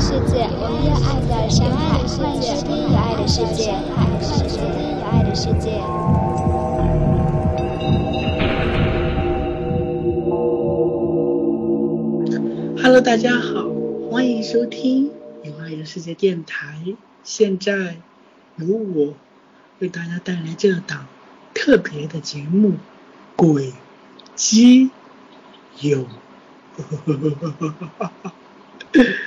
世界，我们用爱的深海，欢迎收听有爱的世界，欢迎收听有爱的世界。Hello，大家好，欢迎收听有爱的世界电台。现在由我为大家带来这档特别的节目《鬼基友》。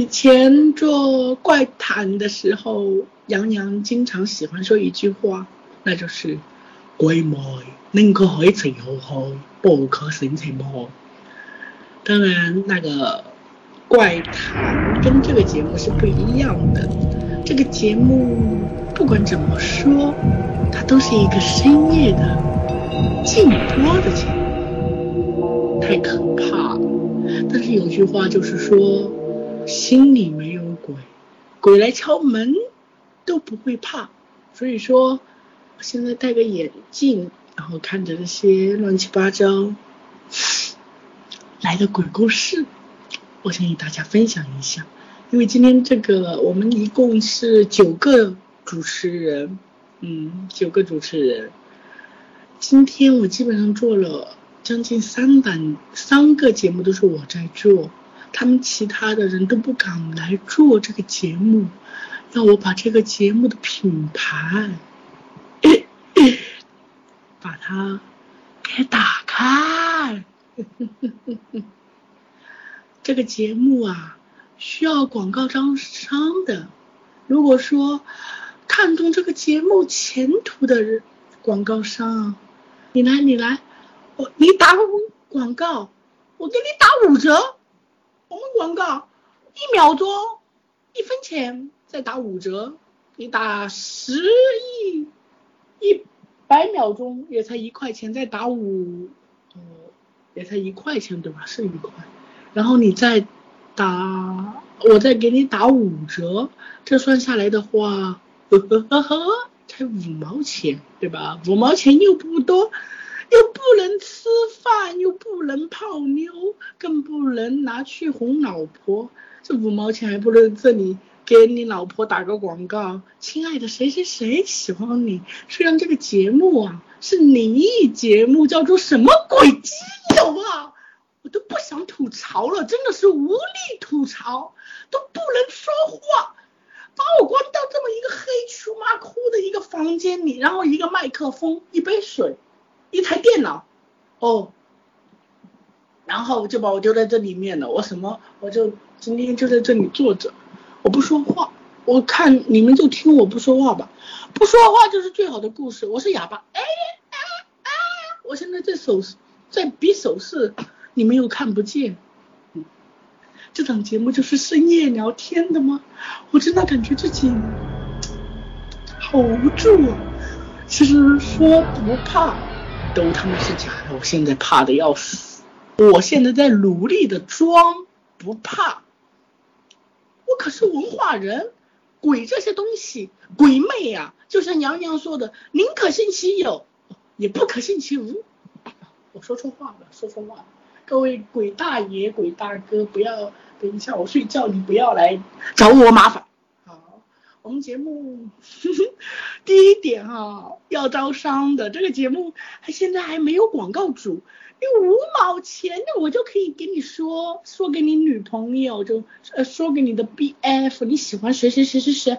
以前做怪谈的时候，杨洋经常喜欢说一句话，那就是“鬼妹宁可海情好开，不可性情好”。当然，那个怪谈跟这个节目是不一样的。这个节目不管怎么说，它都是一个深夜的禁播的节目，太可怕了。但是有句话就是说，心里没有鬼，鬼来敲门都不会怕。所以说，我现在戴个眼镜，然后看着这些乱七八糟。来的鬼故事，我想与大家分享一下。因为今天这个我们一共是九个主持人，嗯，九个主持人。今天我基本上做了将近三档，三个节目都是我在做，他们其他的人都不敢来做这个节目，让我把这个节目的品牌，把它给打开。这个节目啊，需要广告招商的。如果说看中这个节目前途的，广告商，你来，你来，我你打广告，我给你打五折。我们广告一秒钟一分钱，再打五折。你打十亿一百秒钟也才一块钱，再打五。哦，也才一块钱对吧？是一块，然后你再打，我再给你打五折，这算下来的话，呵呵呵呵，才五毛钱对吧？五毛钱又不多，又不能吃饭，又不能泡妞，更不能拿去哄老婆，这五毛钱还不如这里给你老婆打个广告，亲爱的谁谁谁喜欢你，虽然这个节目啊。是灵异节目，叫做什么鬼基友啊！我都不想吐槽了，真的是无力吐槽，都不能说话，把我关到这么一个黑黢麻窟的一个房间里，然后一个麦克风，一杯水，一台电脑，哦，然后就把我丢在这里面了。我什么？我就今天就在这里坐着，我不说话。我看你们就听我不说话吧，不说话就是最好的故事。我是哑巴，哎哎哎！我现在在手在比手势，你们又看不见。嗯，这档节目就是深夜聊天的吗？我真的感觉自己好无助啊！其实说不怕，都他妈是假的。我现在怕的要死，我现在在努力的装不怕。我可是文化人。鬼这些东西，鬼魅呀、啊，就像娘娘说的，宁可信其有，也不可信其无。我说错话了，说错话了。各位鬼大爷、鬼大哥，不要等一下我睡觉，你不要来找我麻烦。我们节目呵 呵第一点哈、啊，要招商的这个节目还，现在还没有广告主。你五毛钱，我就可以给你说说给你女朋友，就呃说给你的 BF，你喜欢谁谁谁谁谁，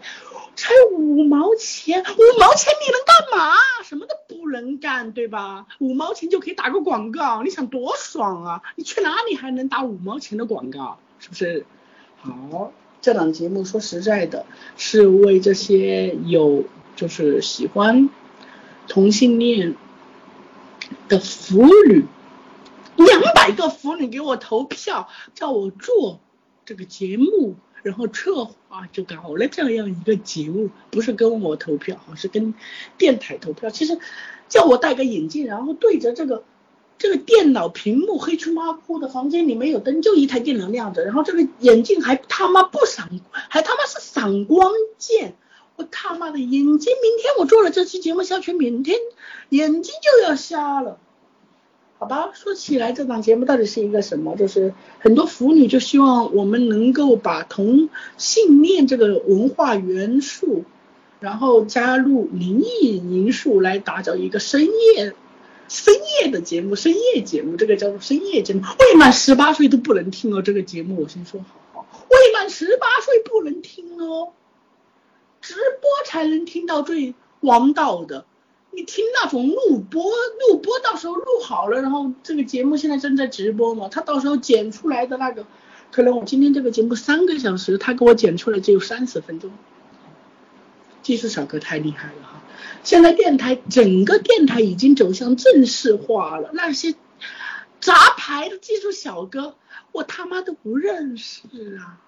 才五毛钱，五毛钱你能干嘛？什么都不能干，对吧？五毛钱就可以打个广告，你想多爽啊？你去哪里还能打五毛钱的广告？是不是？好，这档节目说实在的，是为这些有就是喜欢同性恋的腐女。两百个腐女给我投票，叫我做这个节目，然后策划就搞了这样一个节目，不是跟我投票，是跟电台投票。其实叫我戴个眼镜，然后对着这个这个电脑屏幕，黑黢麻窟的房间里没有灯，就一台电脑亮着，然后这个眼镜还他妈不闪，还他妈是闪光键。我他妈的眼睛，明天我做了这期节目下去，明天眼睛就要瞎了。好吧，说起来这档节目到底是一个什么？就是很多腐女就希望我们能够把同性恋这个文化元素，然后加入灵异因素来打造一个深夜深夜的节目，深夜节目这个叫做深夜节目，未满十八岁都不能听哦，这个节目我先说好，未满十八岁不能听哦，直播才能听到最王道的。你听那种录播，录播到时候录好了，然后这个节目现在正在直播嘛，他到时候剪出来的那个，可能我今天这个节目三个小时，他给我剪出来只有三十分钟。技术小哥太厉害了哈！现在电台整个电台已经走向正式化了，那些杂牌的技术小哥，我他妈都不认识啊！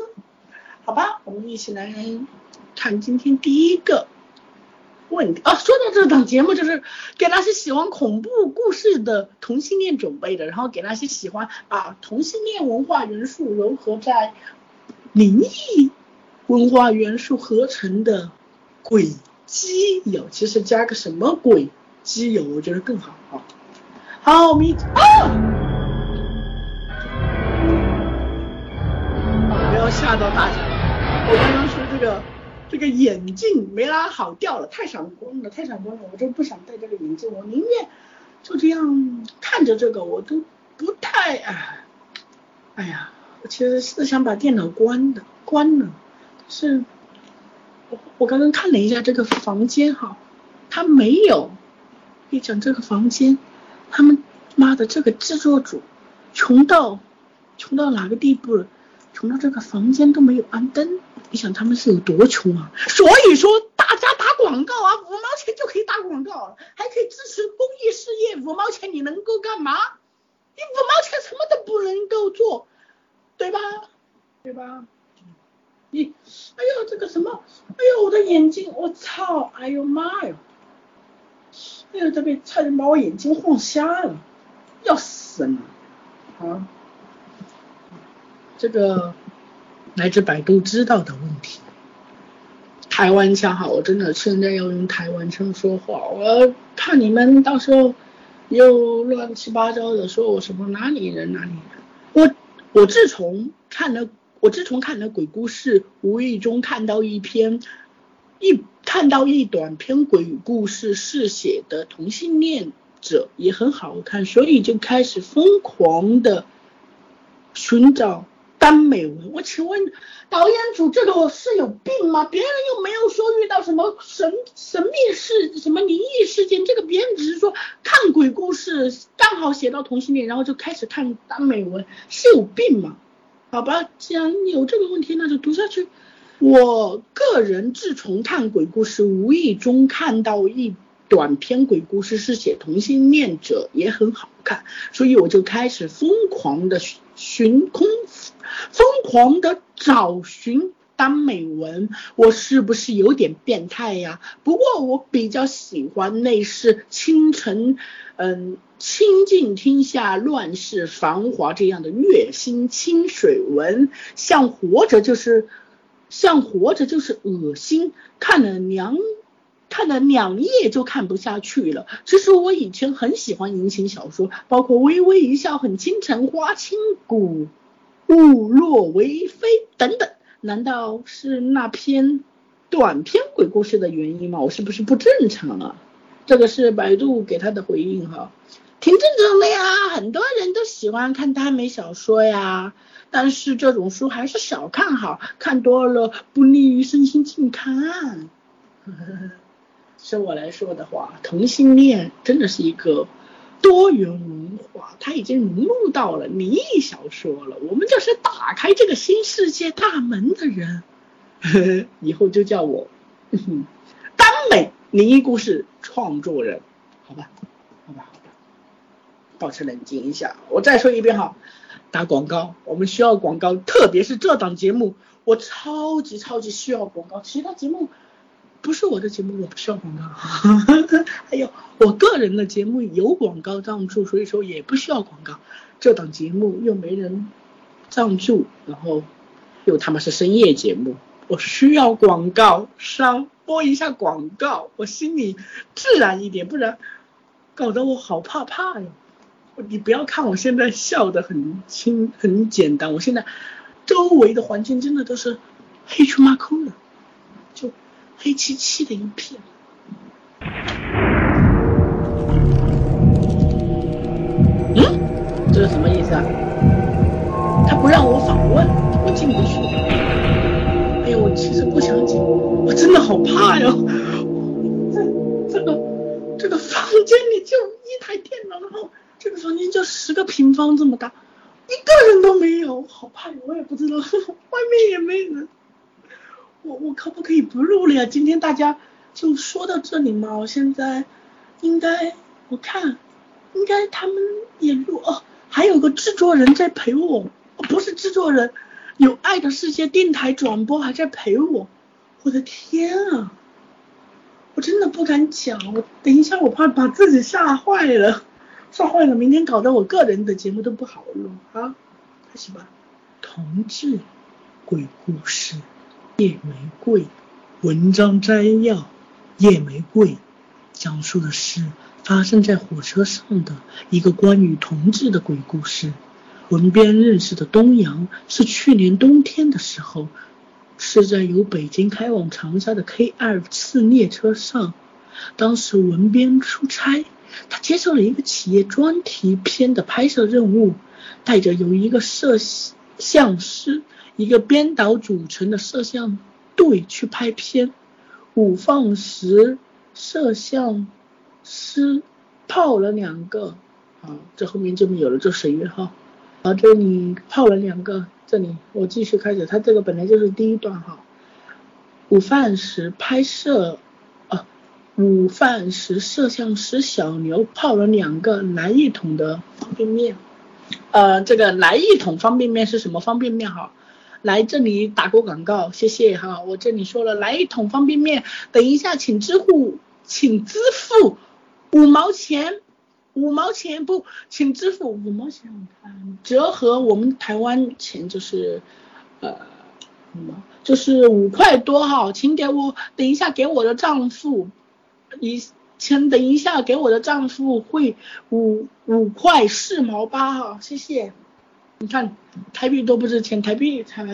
好吧，我们一起来看今天第一个。问题啊，说到这档节目，就是给那些喜欢恐怖故事的同性恋准备的，然后给那些喜欢啊同性恋文化元素融合在灵异文化元素合成的鬼基友，其实加个什么鬼基友，我觉得更好啊。好，我们一啊，不要吓到大家，我刚刚说这个。这个眼镜没拉好掉了，太闪光了，太闪光了，我就不想戴这个眼镜，我宁愿就这样看着这个，我都不太哎，哎呀，我其实是想把电脑关的，关了，是，我我刚刚看了一下这个房间哈，他没有，你讲这个房间，他们妈的这个制作组穷到穷到哪个地步了？穷到这个房间都没有安灯。你想他们是有多穷啊？所以说大家打广告啊，五毛钱就可以打广告，还可以支持公益事业。五毛钱你能够干嘛？你五毛钱什么都不能够做，对吧？对吧？你，哎呦这个什么？哎呦我的眼睛，我操！哎呦妈呀！哎呦这边差点把我眼睛晃瞎了，要死了啊！这个。来自百度知道的问题，台湾腔哈，我真的现在要用台湾腔说话，我怕你们到时候又乱七八糟的说我什么哪里人哪里人。我我自从看了我自从看了鬼故事，无意中看到一篇一看到一短篇鬼故事是写的同性恋者也很好看，所以就开始疯狂的寻找。耽美文，我请问导演组这个是有病吗？别人又没有说遇到什么神神秘事、什么灵异事件，这个别人只是说看鬼故事，刚好写到同性恋，然后就开始看耽美文，是有病吗？好吧，既然有这个问题，那就读下去。我个人自从看鬼故事，无意中看到一短篇鬼故事是写同性恋者，也很好看，所以我就开始疯狂的寻空。疯狂的找寻耽美文，我是不是有点变态呀？不过我比较喜欢类似清晨，嗯，清净天下乱世繁华这样的月薪清水文，像活着就是，像活着就是恶心，看了两看了两页就看不下去了。其实我以前很喜欢言情小说，包括微微一笑很倾城花千骨。误落为妃等等，难道是那篇短篇鬼故事的原因吗？我是不是不正常啊？这个是百度给他的回应哈，挺正常的呀，很多人都喜欢看耽美小说呀，但是这种书还是少看好，看多了不利于身心健康。是我来说的话，同性恋真的是一个。多元文哇，他已经融入到了灵异小说了。我们就是打开这个新世界大门的人，以后就叫我 耽美灵异故事创作人，好吧？好吧，好吧，保持冷静一下。我再说一遍哈，打广告，我们需要广告，特别是这档节目，我超级超级需要广告，其他节目。不是我的节目，我不需要广告。还有我个人的节目有广告赞助，所以说也不需要广告。这档节目又没人赞助，然后又他妈是深夜节目，我需要广告商播一下广告，我心里自然一点，不然搞得我好怕怕哟。你不要看我现在笑的很轻很简单，我现在周围的环境真的都是黑黢麻空的，黑漆漆的一片。嗯，这是什么意思啊？他不让我访问，我进不去。哎呦，我其实不想进，我真的好怕呀。这这个这个房间里就一台电脑，然后这个房间就十个平方这么大，一个人都没有，好怕呀！我也不知道，外面也没人。我我可不可以不录了呀？今天大家就说到这里嘛。我现在应该我看应该他们也录哦，还有个制作人在陪我。不是制作人，有爱的世界电台转播还在陪我，我的天啊！我真的不敢讲，我等一下我怕把自己吓坏了，吓坏了，明天搞得我个人的节目都不好录啊！开始吧，同志鬼故事，夜玫瑰文章摘要，夜玫瑰讲述的是发生在火车上的一个关于同志的鬼故事。文编认识的东阳是去年冬天的时候，是在由北京开往长沙的 K 二次列车上。当时文编出差，他接受了一个企业专题片的拍摄任务，带着由一个摄像师、一个编导组成的摄像队去拍片。午饭时，摄像师泡了两个，啊，这后面就没有了这省略号。啊，这里泡了两个，这里我继续开始，它这个本来就是第一段哈。午饭时拍摄，啊，午饭时摄像师小牛泡了两个来一桶的方便面，呃，这个来一桶方便面是什么方便面哈？来这里打过广告，谢谢哈，我这里说了来一桶方便面，等一下请支付，请支付五毛钱。五毛钱不，请支付五毛钱。折合我们台湾钱就是，呃，就是五块多哈，请给我等一下给我的账户，一请等一下给我的账户汇五五块四毛八哈，谢谢。你看台币多不值钱，台币才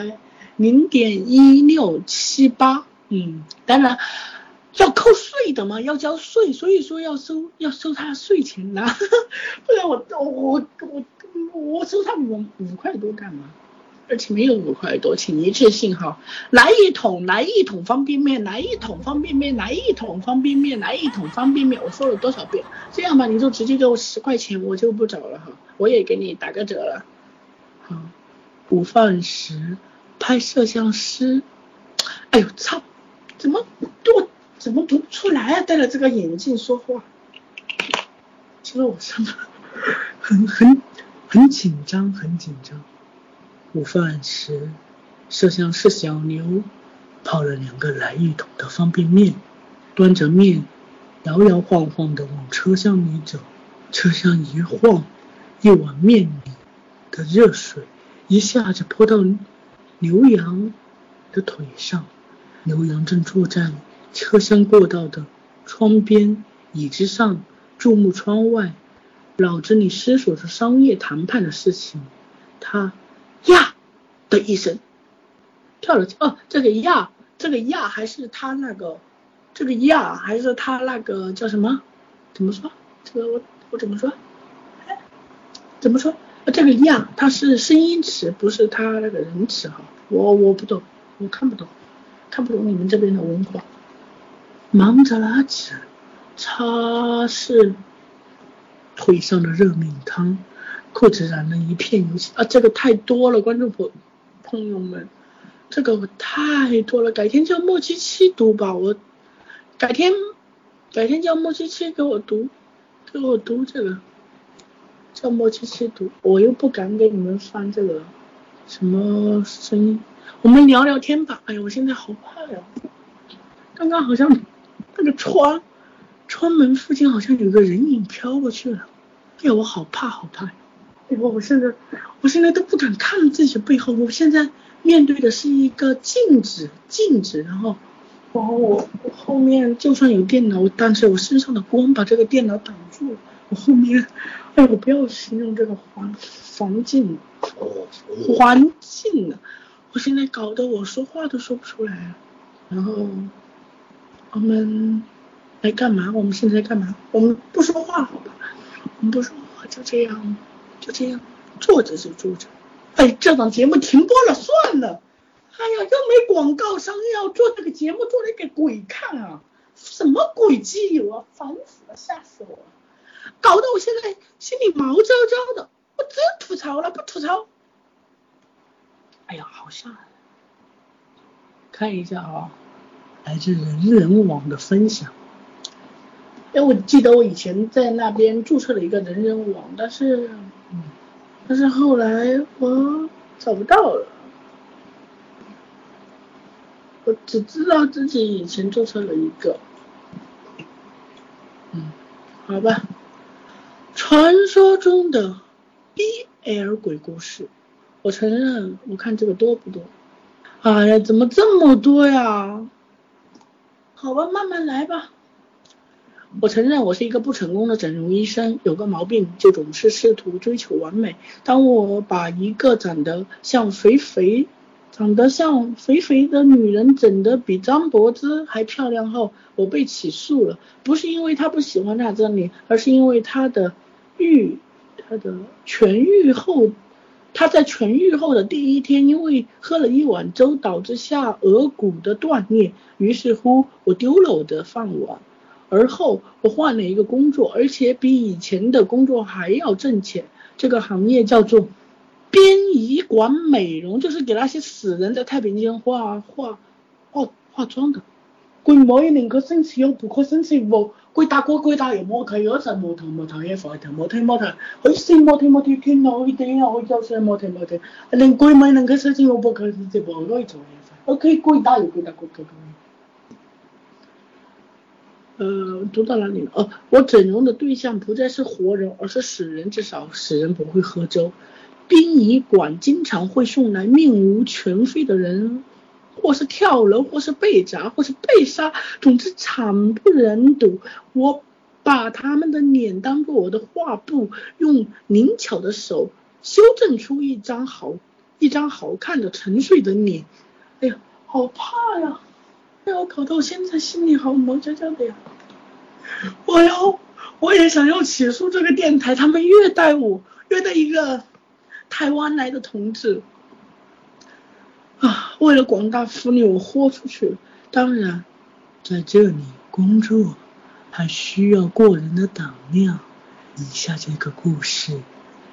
零点一六七八，嗯，当然。要扣税的嘛，要交税，所以说要收要收他税钱呐，不然我我我我收他五五块多干嘛？而且没有五块多，请一次性哈，来一桶来一桶方便面，来一桶方便面，来一桶方便面，来一桶方便面，我说了多少遍？这样吧，你就直接给我十块钱，我就不找了哈，我也给你打个折了。午饭时拍摄像师，哎呦操，怎么我？怎么读不出来啊？戴了这个眼镜说话，其实我真的很很很紧张，很紧张。午饭时，摄像师小牛泡了两个来一桶的方便面，端着面摇摇晃晃的往车厢里走。车厢一晃，一碗面的热水一下子泼到牛羊的腿上。牛羊正坐在。车厢过道的窗边椅子上，注目窗外，脑子里思索着商业谈判的事情。他呀的一声跳了哦，这个呀，这个呀还是他那个，这个呀还是他那个叫什么？怎么说？这个我我怎么说？哎，怎么说？这个样，它是声音词，不是他那个人词哈。我我不懂，我看不懂，看不懂你们这边的文化。忙着拉纸，擦拭腿上的热敏汤，裤子染了一片油漆啊！这个太多了，观众朋朋友们，这个太多了，改天叫莫七七读吧，我改天改天叫莫七七给我读，给我读这个，叫莫七七读，我又不敢给你们放这个什么声音，我们聊聊天吧。哎呀，我现在好怕呀，刚刚好像。那个窗，窗门附近好像有个人影飘过去了，哎呀，我好怕好怕！哎呦，我现在，我现在都不敢看自己背后，我现在面对的是一个镜子，镜子，然后，然后我后面就算有电脑，但是我身上的光把这个电脑挡住了，我后面，哎，我不要形容这个环环境，哦，环境了，我现在搞得我说话都说不出来。然后我们来干嘛？我们现在干嘛？我们不说话好吧？我们不说话，就这样，就这样坐着就坐着。哎，这档节目停播了，算了。哎呀，又没广告商要做这个节目，做来给鬼看啊！什么鬼基友啊，烦死了，吓死我了，搞得我现在心里毛焦焦的。我只有吐槽了，不吐槽。哎呀，好吓人！看一下啊，来自人人网的分享。哎，我记得我以前在那边注册了一个人人网，但是，嗯，但是后来我找不到了。我只知道自己以前注册了一个，嗯，好吧。传说中的 BL 鬼故事，我承认，我看这个多不多？哎呀，怎么这么多呀？好吧，慢慢来吧。我承认我是一个不成功的整容医生，有个毛病就总是试图追求完美。当我把一个长得像肥肥。长得像肥肥的女人整得比张柏芝还漂亮后，我被起诉了。不是因为她不喜欢那张脸，而是因为她的愈，他的痊愈后，他在痊愈后的第一天，因为喝了一碗粥导致下颌骨的断裂，于是乎我丢了我的饭碗。而后我换了一个工作，而且比以前的工作还要挣钱。这个行业叫做。殡仪馆美容就是给那些死人在太平间化化化化妆的。鬼妹宁可生吃肉不可生吃肉，鬼打鬼鬼打又摸头，又在摸头摸头也坏头摸头摸头，会死摸头摸头挺老一点啊，会叫出来摸头摸头。连鬼妹能够生吃肉不可生吃不可以做的噻，我可以鬼打又鬼打鬼鬼鬼。呃，读到哪里了？哦，我整容的对象不再是活人，而是死人，至少死人不会喝粥。殡仪馆经常会送来面无全非的人，或是跳楼，或是被砸，或是被杀，总之惨不忍睹。我把他们的脸当做我的画布，用灵巧的手修正出一张好一张好看的沉睡的脸。哎呀，好怕呀！哎呀，搞得我现在心里好毛焦焦的呀！我要，我也想要起诉这个电台，他们虐待我，虐待一个。台湾来的同志啊，为了广大妇女，我豁出去了。当然，在这里工作还需要过人的胆量。以下这个故事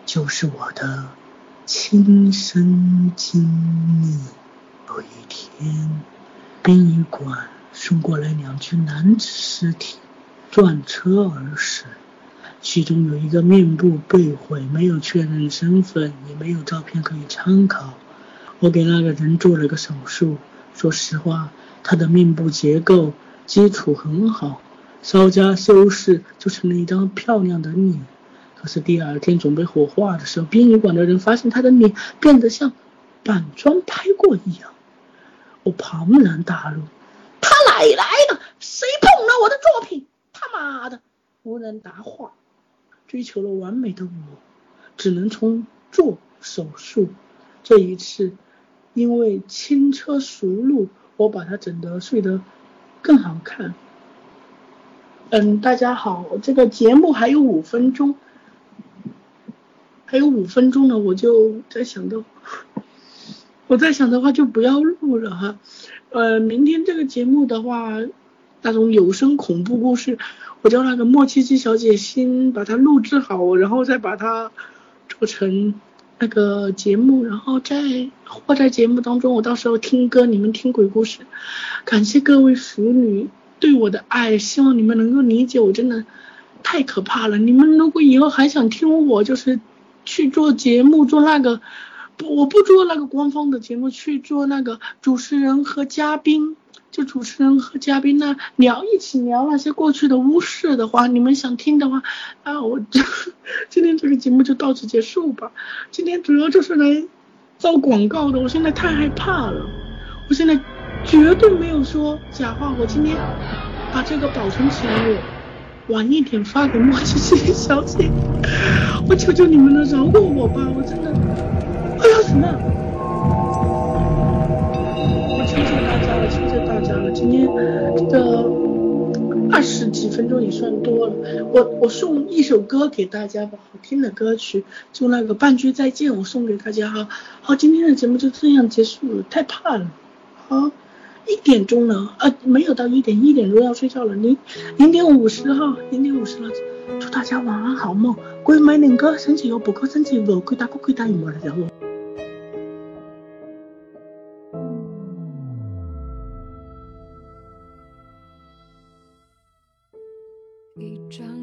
就是我的亲身经历。有一天，殡仪馆送过来两具男子尸体，撞车而死。其中有一个面部被毁，没有确认身份，也没有照片可以参考。我给那个人做了个手术，说实话，他的面部结构基础很好，稍加修饰就成了一张漂亮的脸。可是第二天准备火化的时候，殡仪馆的人发现他的脸变得像板砖拍过一样。我庞然大怒，他哪来的？谁碰了我的作品？他妈的！无人答话。追求了完美的我，只能从做手术。这一次，因为轻车熟路，我把它整得睡得更好看。嗯，大家好，这个节目还有五分钟，还有五分钟呢，我就在想的，我在想的话就不要录了哈。呃，明天这个节目的话，那种有声恐怖故事。我叫那个莫七七小姐先把它录制好，然后再把它做成那个节目，然后在或在节目当中，我到时候听歌，你们听鬼故事。感谢各位腐女对我的爱，希望你们能够理解，我真的太可怕了。你们如果以后还想听我，就是去做节目，做那个我不做那个官方的节目，去做那个主持人和嘉宾。就主持人和嘉宾呢聊一起聊那些过去的巫事的话，你们想听的话，啊，我就今天这个节目就到此结束吧。今天主要就是来招广告的，我现在太害怕了。我现在绝对没有说假话，我今天把这个保存起来我。晚一点发给莫西西小姐。我求求你们了，饶过我吧！我真的，什么？我求求大家了，求求大家了！今天这个二十几分钟也算多了，我我送一首歌给大家吧，好听的歌曲，就那个半句再见，我送给大家哈。好，今天的节目就这样结束了，太怕了。好，一点钟了，呃，没有到一点，一点钟要睡觉了，零零点五十哈，零点五十了，祝大家晚安好梦。各位买点歌，申请有补课，申请有可以打，可以打电话的，一张